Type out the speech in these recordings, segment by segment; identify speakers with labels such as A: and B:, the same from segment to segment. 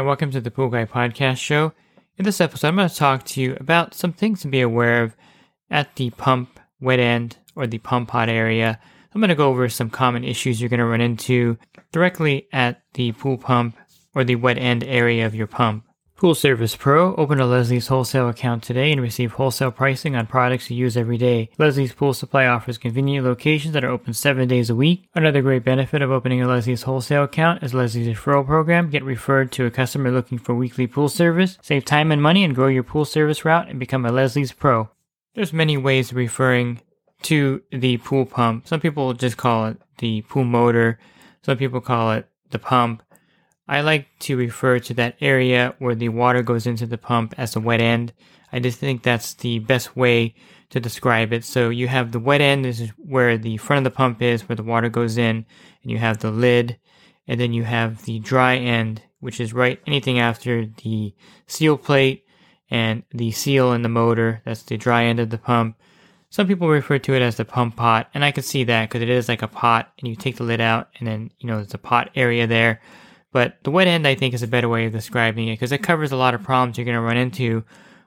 A: Hi, welcome to the Pool Guy Podcast Show. In this episode, I'm going to talk to you about some things to be aware of at the pump wet end or the pump pot area. I'm going to go over some common issues you're going to run into directly at the pool pump or the wet end area of your pump. Pool Service Pro, open a Leslie's wholesale account today and receive wholesale pricing on products you use every day. Leslie's Pool Supply offers convenient locations that are open seven days a week. Another great benefit of opening a Leslie's wholesale account is Leslie's referral program. Get referred to a customer looking for weekly pool service, save time and money, and grow your pool service route and become a Leslie's Pro. There's many ways of referring to the pool pump. Some people just call it the pool motor. Some people call it the pump. I like to refer to that area where the water goes into the pump as the wet end. I just think that's the best way to describe it. So you have the wet end, this is where the front of the pump is, where the water goes in, and you have the lid, and then you have the dry end, which is right anything after the seal plate and the seal in the motor. That's the dry end of the pump. Some people refer to it as the pump pot, and I can see that because it is like a pot, and you take the lid out, and then you know there's a pot area there. But the wet end, I think, is a better way of describing it because it covers a lot of problems you're going to run into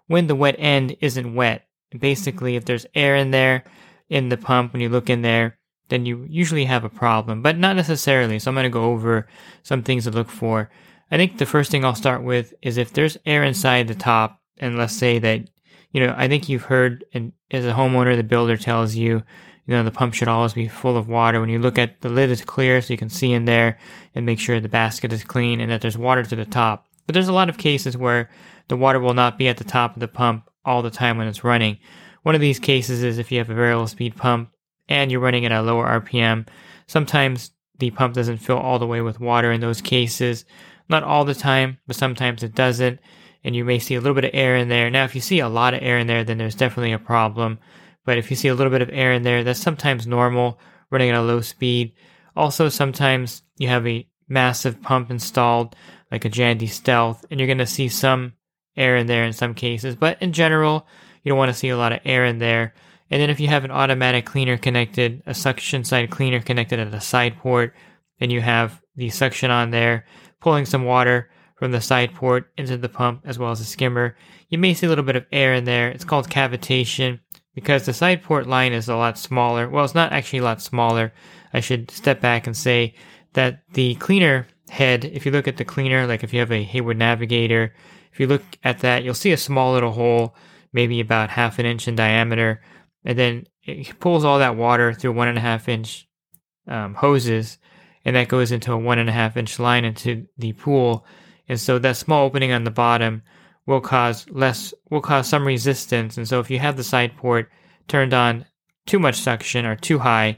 A: when the wet end isn't wet. Basically, if there's air in there in the pump when you look in there, then you usually have a problem, but not necessarily. So I'm going to go over some things to look for. I think the first thing I'll start with is if there's air inside the top, and let's say that, you know, I think you've heard, and as a homeowner, the builder tells you, you know, the pump should always be full of water. When you look at the lid is clear so you can see in there and make sure the basket is clean and that there's water to the top. But there's a lot of cases where the water will not be at the top of the pump all the time when it's running. One of these cases is if you have a variable speed pump and you're running at a lower RPM. Sometimes the pump doesn't fill all the way with water in those cases. Not all the time, but sometimes it doesn't. And you may see a little bit of air in there. Now, if you see a lot of air in there, then there's definitely a problem. But if you see a little bit of air in there, that's sometimes normal running at a low speed. Also, sometimes you have a massive pump installed, like a Jandy Stealth, and you're going to see some air in there in some cases. But in general, you don't want to see a lot of air in there. And then if you have an automatic cleaner connected, a suction side cleaner connected at a side port, and you have the suction on there, pulling some water from the side port into the pump as well as the skimmer, you may see a little bit of air in there. It's called cavitation because the side port line is a lot smaller. Well, it's not actually a lot smaller. I should step back and say that the cleaner head, if you look at the cleaner, like if you have a Hayward Navigator, if you look at that, you'll see a small little hole, maybe about half an inch in diameter, and then it pulls all that water through one and a half inch um, hoses, and that goes into a one and a half inch line into the pool. And so that small opening on the bottom will cause less will cause some resistance. And so if you have the side port turned on too much suction or too high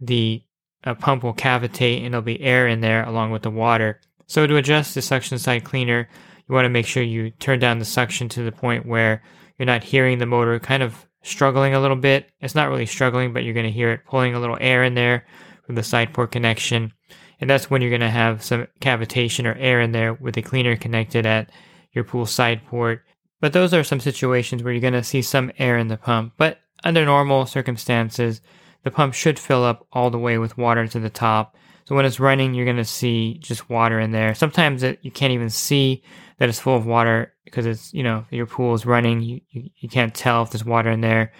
A: the uh, pump will cavitate and there'll be air in there along with the water. So to adjust the suction side cleaner you want to make sure you turn down the suction to the point where you're not hearing the motor kind of struggling a little bit. It's not really struggling but you're going to hear it pulling a little air in there from the side port connection. And that's when you're going to have some cavitation or air in there with the cleaner connected at your pool side port. But those are some situations where you're going to see some air in the pump. But under normal circumstances, the pump should fill up all the way with water to the top. So when it's running, you're going to see just water in there. Sometimes it, you can't even see that it's full of water because it's, you know, your pool is running. You, you, you can't tell if there's water in there.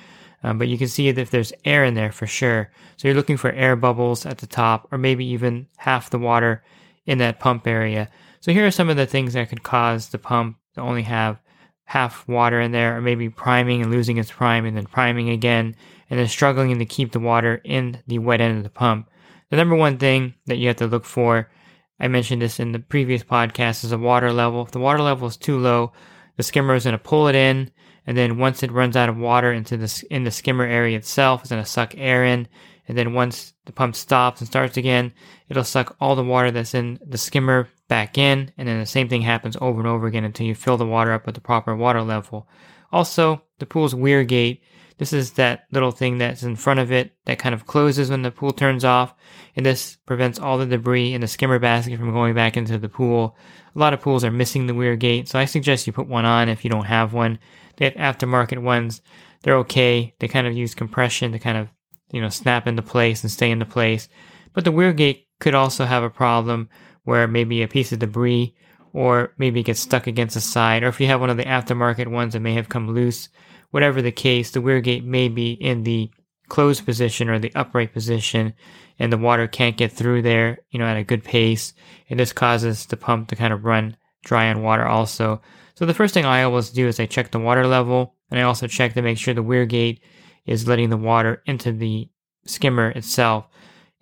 A: Um, but you can see if there's air in there for sure. So you're looking for air bubbles at the top or maybe even half the water in that pump area. So here are some of the things that could cause the pump to only have half water in there, or maybe priming and losing its prime and then priming again, and then struggling to keep the water in the wet end of the pump. The number one thing that you have to look for, I mentioned this in the previous podcast, is a water level. If the water level is too low, the skimmer is going to pull it in, and then once it runs out of water into the in the skimmer area itself, it's going to suck air in, and then once the pump stops and starts again, it'll suck all the water that's in the skimmer back in, and then the same thing happens over and over again until you fill the water up at the proper water level. Also, the pool's weir gate. This is that little thing that's in front of it that kind of closes when the pool turns off, and this prevents all the debris in the skimmer basket from going back into the pool. A lot of pools are missing the weir gate, so I suggest you put one on if you don't have one. They have aftermarket ones, they're okay. They kind of use compression to kind of, you know, snap into place and stay into place. But the weir gate could also have a problem where maybe a piece of debris or maybe it gets stuck against the side, or if you have one of the aftermarket ones that may have come loose, whatever the case, the weir gate may be in the closed position or the upright position, and the water can't get through there, you know, at a good pace. And this causes the pump to kind of run dry on water also. So the first thing I always do is I check the water level, and I also check to make sure the weir gate is letting the water into the skimmer itself.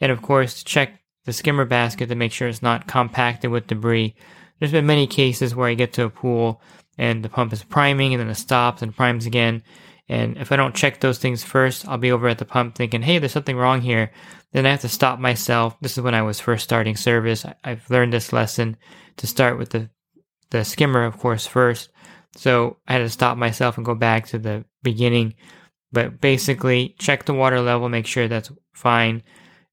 A: And of course, check the skimmer basket to make sure it's not compacted with debris. There's been many cases where I get to a pool and the pump is priming and then it stops and primes again. And if I don't check those things first, I'll be over at the pump thinking, hey, there's something wrong here. Then I have to stop myself. This is when I was first starting service. I've learned this lesson to start with the, the skimmer, of course, first. So I had to stop myself and go back to the beginning. But basically, check the water level, make sure that's fine.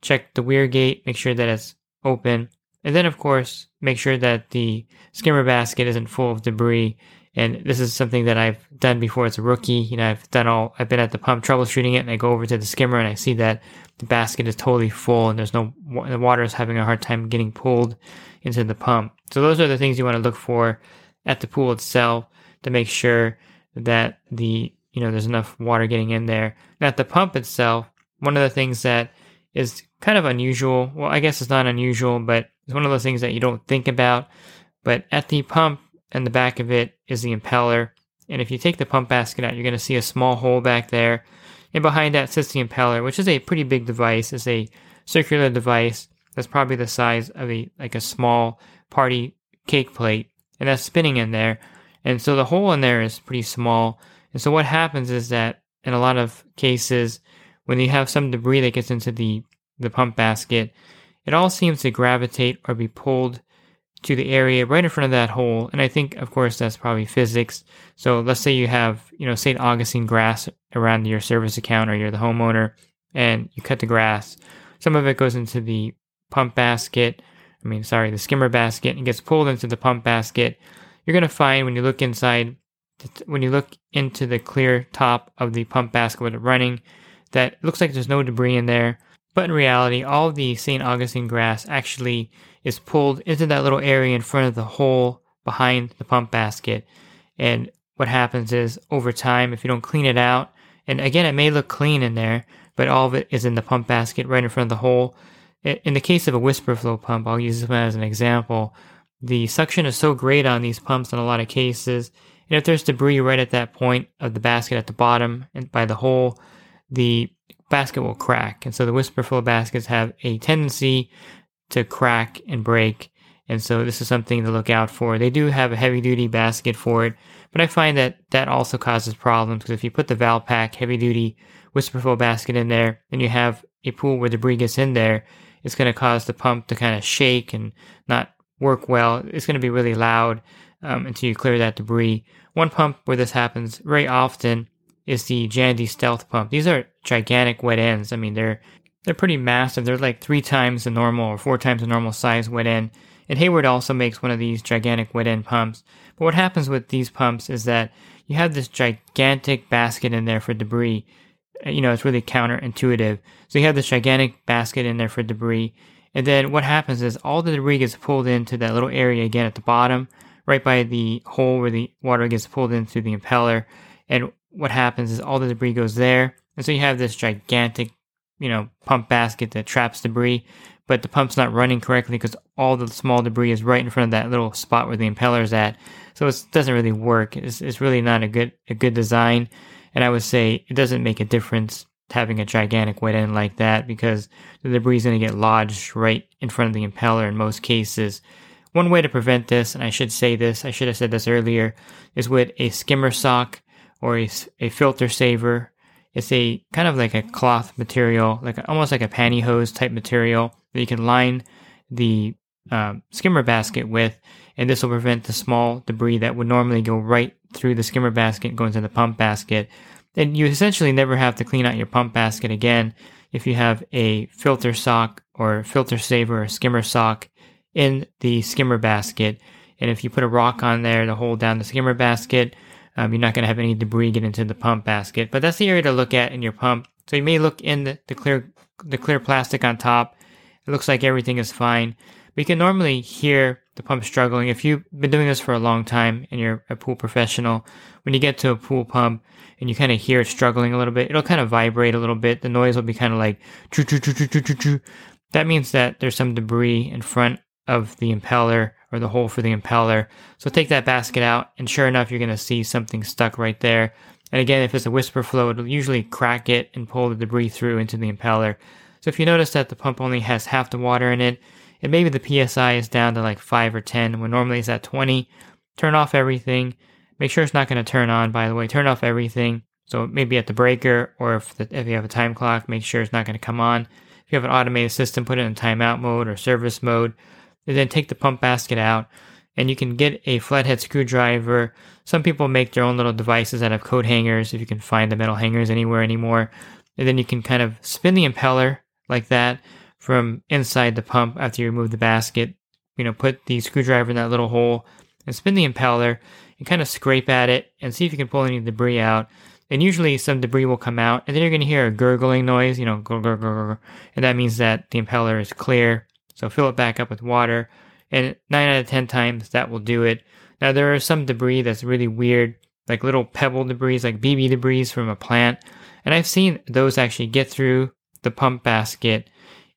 A: Check the weir gate, make sure that it's open. And then, of course, make sure that the skimmer basket isn't full of debris. And this is something that I've done before as a rookie. You know, I've done all, I've been at the pump troubleshooting it and I go over to the skimmer and I see that the basket is totally full and there's no, the water is having a hard time getting pulled into the pump. So those are the things you want to look for at the pool itself to make sure that the, you know, there's enough water getting in there. Now at the pump itself, one of the things that is kind of unusual. Well, I guess it's not unusual, but it's one of those things that you don't think about. But at the pump and the back of it is the impeller. And if you take the pump basket out, you're going to see a small hole back there. And behind that sits the impeller, which is a pretty big device. It's a circular device that's probably the size of a like a small party cake plate, and that's spinning in there. And so the hole in there is pretty small. And so what happens is that in a lot of cases, when you have some debris that gets into the, the pump basket, it all seems to gravitate or be pulled to the area right in front of that hole. And I think, of course, that's probably physics. So let's say you have, you know, St. Augustine grass around your service account or you're the homeowner and you cut the grass. Some of it goes into the pump basket. I mean, sorry, the skimmer basket and gets pulled into the pump basket. You're going to find when you look inside, when you look into the clear top of the pump basket with it running, that looks like there's no debris in there. But in reality, all the St. Augustine grass actually is pulled into that little area in front of the hole behind the pump basket. And what happens is over time, if you don't clean it out, and again, it may look clean in there, but all of it is in the pump basket right in front of the hole. In the case of a Whisperflo pump, I'll use this one as an example. The suction is so great on these pumps in a lot of cases. And if there's debris right at that point of the basket at the bottom and by the hole, the basket will crack. And so the Whisperflo baskets have a tendency to crack and break. And so this is something to look out for. They do have a heavy duty basket for it, but I find that that also causes problems because if you put the Valpak heavy duty Whisperflo basket in there and you have a pool where debris gets in there, it's going to cause the pump to kind of shake and not work well. It's going to be really loud um, until you clear that debris. One pump where this happens very often is the Jandy Stealth pump. These are gigantic wet ends. I mean, they're they're pretty massive. They're like three times the normal or four times the normal size wet end. And Hayward also makes one of these gigantic wet end pumps. But what happens with these pumps is that you have this gigantic basket in there for debris. Uh, you know, it's really counterintuitive. So you have this gigantic basket in there for debris. And then what happens is all the debris gets pulled into that little area again at the bottom, right by the hole where the water gets pulled in through the impeller. And what happens is all the debris goes there. And so you have this gigantic, you know, pump basket that traps debris, but the pump's not running correctly because all the small debris is right in front of that little spot where the impeller is at. So it doesn't really work. It's, it's really not a good, a good design. And I would say it doesn't make a difference having a gigantic wet end like that because the debris is going to get lodged right in front of the impeller in most cases. One way to prevent this, and I should say this, I should have said this earlier, is with a skimmer sock or a filter saver. It's a kind of like a cloth material, like almost like a pantyhose type material that you can line the um, skimmer basket with, and this will prevent the small debris that would normally go right through the skimmer basket go into the pump basket. And you essentially never have to clean out your pump basket again if you have a filter sock or filter saver or skimmer sock in the skimmer basket. And if you put a rock on there to hold down the skimmer basket, um, you're not going to have any debris get into the pump basket. But that's the area to look at in your pump. So you may look in the, the clear the clear plastic on top. It looks like everything is fine. But you can normally hear the pump struggling. If you've been doing this for a long time and you're a pool professional, when you get to a pool pump and you kind of hear it struggling a little bit, it'll kind of vibrate a little bit. The noise will be kind of like choo choo choo choo choo choo choo. That means that there's some debris in front of the impeller or the hole for the impeller. So take that basket out, and sure enough, you're going to see something stuck right there. And again, if it's a Whisperflo, it'll usually crack it and pull the debris through into the impeller. So if you notice that the pump only has half the water in it, and maybe the PSI is down to like 5 or 10 when normally it's at 20, turn off everything. Make sure it's not going to turn on, by the way. Turn off everything. So maybe at the breaker, or if, the, if you have a time clock, make sure it's not going to come on. If you have an automated system, put it in timeout mode or service mode. And then take the pump basket out. And you can get a flathead screwdriver. Some people make their own little devices out of coat hangers, if you can find the metal hangers anywhere anymore. And then you can kind of spin the impeller like that from inside the pump after you remove the basket. You know, put the screwdriver in that little hole and spin the impeller and kind of scrape at it and see if you can pull any debris out. And usually some debris will come out, and then you're going to hear a gurgling noise, you know, gurg, gurg, gurg, and that means that the impeller is clear. So fill it back up with water, and nine out of ten times that will do it. Now there are some debris that's really weird, like little pebble debris, like BB debris from a plant, and I've seen those actually get through the pump basket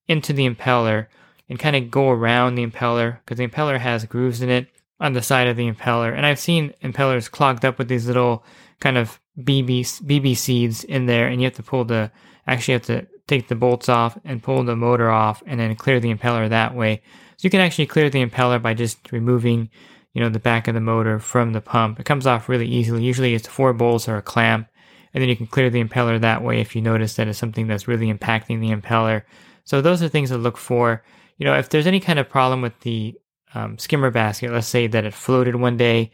A: into the impeller and kind of go around the impeller because the impeller has grooves in it on the side of the impeller. And I've seen impellers clogged up with these little kind of BB, BB seeds in there, and you have to pull the, actually have to take the bolts off and pull the motor off and then clear the impeller that way. So you can actually clear the impeller by just removing, you know, the back of the motor from the pump. It comes off really easily. Usually it's four bolts or a clamp, and then you can clear the impeller that way if you notice that it's something that's really impacting the impeller. So those are things to look for. You know, if there's any kind of problem with the um, skimmer basket, let's say that it floated one day,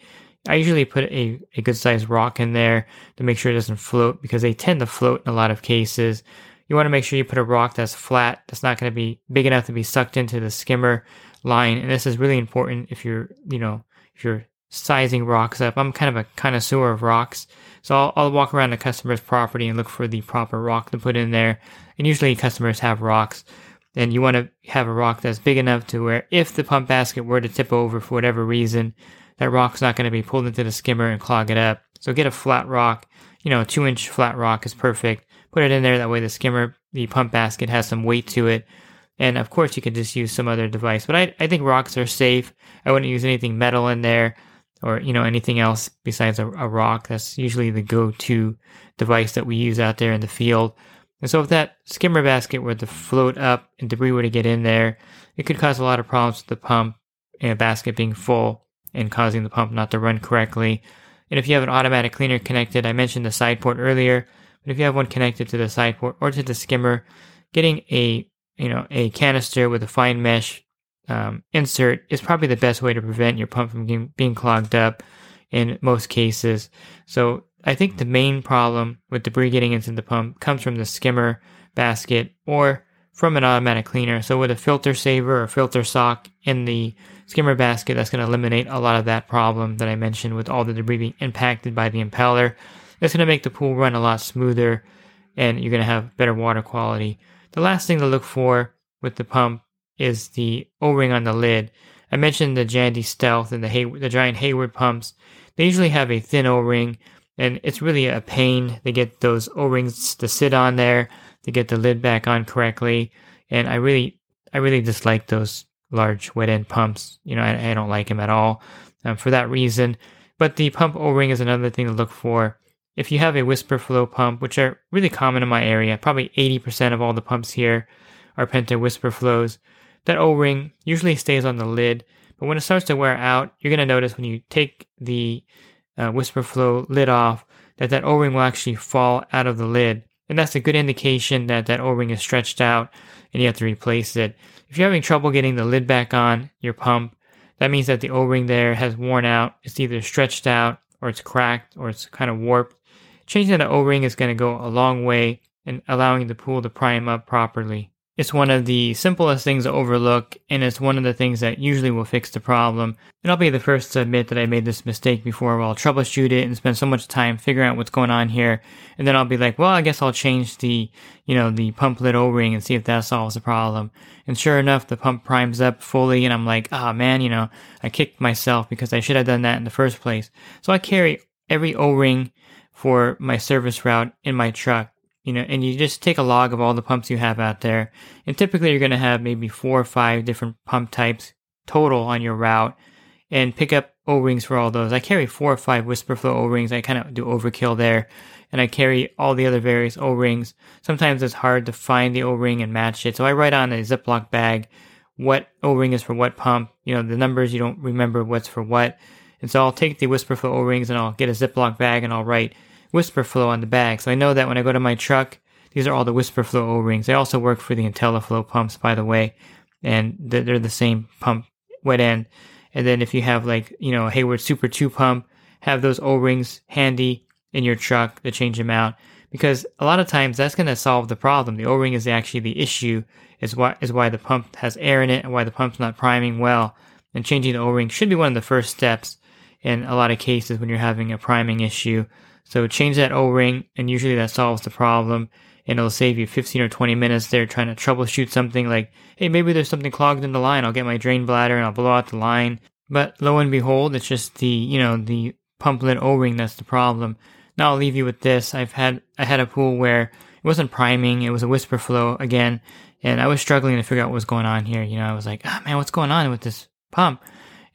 A: I usually put a, a good sized rock in there to make sure it doesn't float because they tend to float in a lot of cases. You want to make sure you put a rock that's flat, that's not going to be big enough to be sucked into the skimmer line. And this is really important if you're, you know, if you're sizing rocks up. I'm kind of a connoisseur of rocks. So I'll, I'll walk around the customer's property and look for the proper rock to put in there. And usually customers have rocks. And you want to have a rock that's big enough to where if the pump basket were to tip over for whatever reason, that rock's not going to be pulled into the skimmer and clog it up. So get a flat rock. You know, a two inch flat rock is perfect. Put it in there. That way the skimmer, the pump basket has some weight to it. And of course, you could just use some other device. But I, I think rocks are safe. I wouldn't use anything metal in there or, you know, anything else besides a, a rock. That's usually the go to device that we use out there in the field. And so if that skimmer basket were to float up and debris were to get in there, it could cause a lot of problems with the pump and basket being full and causing the pump not to run correctly. And if you have an automatic cleaner connected, I mentioned the side port earlier, but if you have one connected to the side port or to the skimmer, getting a you know a canister with a fine mesh um, insert is probably the best way to prevent your pump from being, being clogged up in most cases. So I think the main problem with debris getting into the pump comes from the skimmer basket or from an automatic cleaner. So with a filter saver or filter sock in the skimmer basket, that's going to eliminate a lot of that problem that I mentioned with all the debris being impacted by the impeller. It's going to make the pool run a lot smoother and you're going to have better water quality. The last thing to look for with the pump is the O-ring on the lid. I mentioned the Jandy Stealth and the Hay- the Giant Hayward pumps. They usually have a thin O-ring, and it's really a pain to get those O-rings to sit on there to get the lid back on correctly. And I really, I really dislike those large wet end pumps. You know, I, I don't like them at all um, for that reason. But the pump O-ring is another thing to look for. If you have a Whisperflo pump, which are really common in my area, probably 80% of all the pumps here are Pentair Whisperflos, that O-ring usually stays on the lid. But when it starts to wear out, you're going to notice when you take the uh, Whisperflo lid off that that O-ring will actually fall out of the lid. And that's a good indication that that O-ring is stretched out and you have to replace it. If you're having trouble getting the lid back on your pump, that means that the O-ring there has worn out. It's either stretched out or it's cracked or it's kind of warped. Changing the O-ring is going to go a long way in allowing the pool to prime up properly. It's one of the simplest things to overlook, and it's one of the things that usually will fix the problem. And I'll be the first to admit that I made this mistake before where I'll troubleshoot it and spend so much time figuring out what's going on here. And then I'll be like, well, I guess I'll change the, you know, the pump lid O-ring and see if that solves the problem. And sure enough, the pump primes up fully, and I'm like, ah, oh, man, you know, I kicked myself because I should have done that in the first place. So I carry every O-ring for my service route in my truck you know, and you just take a log of all the pumps you have out there. And typically you're going to have maybe four or five different pump types total on your route and pick up O-rings for all those. I carry four or five Whisperflo O-rings. I kind of do overkill there. And I carry all the other various O-rings. Sometimes it's hard to find the O-ring and match it. So I write on a Ziploc bag what O-ring is for what pump. You know, the numbers you don't remember what's for what. And so I'll take the Whisperflo O-rings and I'll get a Ziploc bag and I'll write Whisperflo on the bag. So I know that when I go to my truck, these are all the Whisperflo O-rings. They also work for the IntelliFlo pumps, by the way, and they're the same pump wet end. And then if you have like, you know, Hayward Super 2 pump, have those O-rings handy in your truck to change them out. Because a lot of times that's going to solve the problem. The O-ring is actually the issue, is why, is why the pump has air in it and why the pump's not priming well. And changing the O-ring should be one of the first steps in a lot of cases when you're having a priming issue. So change that O-ring and usually that solves the problem and it'll save you 15 or 20 minutes there trying to troubleshoot something like, hey, maybe there's something clogged in the line. I'll get my drain bladder and I'll blow out the line. But lo and behold, it's just the, you know, the pump lid O-ring that's the problem. Now I'll leave you with this. I've had, I had a pool where it wasn't priming. It was a Whisperflo again. And I was struggling to figure out what was going on here. You know, I was like, oh man, what's going on with this pump?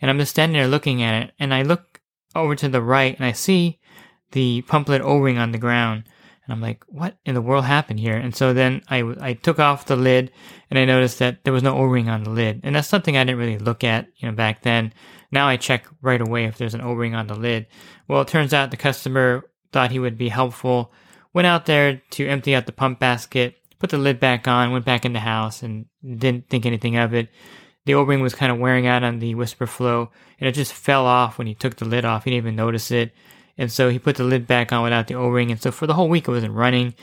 A: And I'm just standing there looking at it and I look over to the right and I see the pump lid O-ring on the ground. And I'm like, what in the world happened here? And so then I, I took off the lid and I noticed that there was no O-ring on the lid. And that's something I didn't really look at, you know, back then. Now I check right away if there's an O-ring on the lid. Well, it turns out the customer thought he would be helpful, went out there to empty out the pump basket, put the lid back on, went back in the house and didn't think anything of it. The O-ring was kind of wearing out on the Whisperflo and it just fell off when he took the lid off. He didn't even notice it. And so he put the lid back on without the O-ring. And so for the whole week it wasn't running.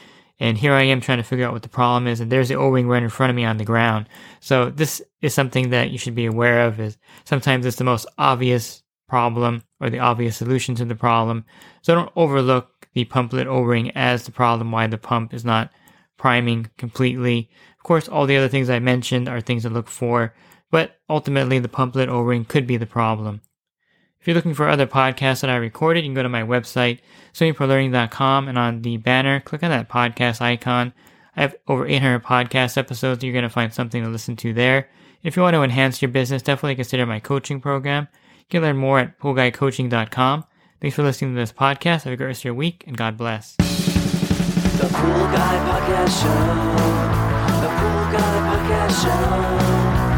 A: And here I am trying to figure out what the problem is. And there's the O-ring right in front of me on the ground. So this is something that you should be aware of is sometimes it's the most obvious problem or the obvious solution to the problem. So don't overlook the pump lid O-ring as the problem why the pump is not priming completely. Of course, all the other things I mentioned are things to look for, but ultimately the pump lid O-ring could be the problem. If you're looking for other podcasts that I recorded, you can go to my website, swimmingpoollearning.com, and on the banner, click on that podcast icon. I have over 800 podcast episodes. You're going to find something to listen to there. If you want to enhance your business, definitely consider my coaching program. You can learn more at poolguycoaching.com. Thanks for listening to this podcast. Have a great rest of your week, and God bless.
B: The Pool Guy Podcast Show. The Pool Guy Podcast Show.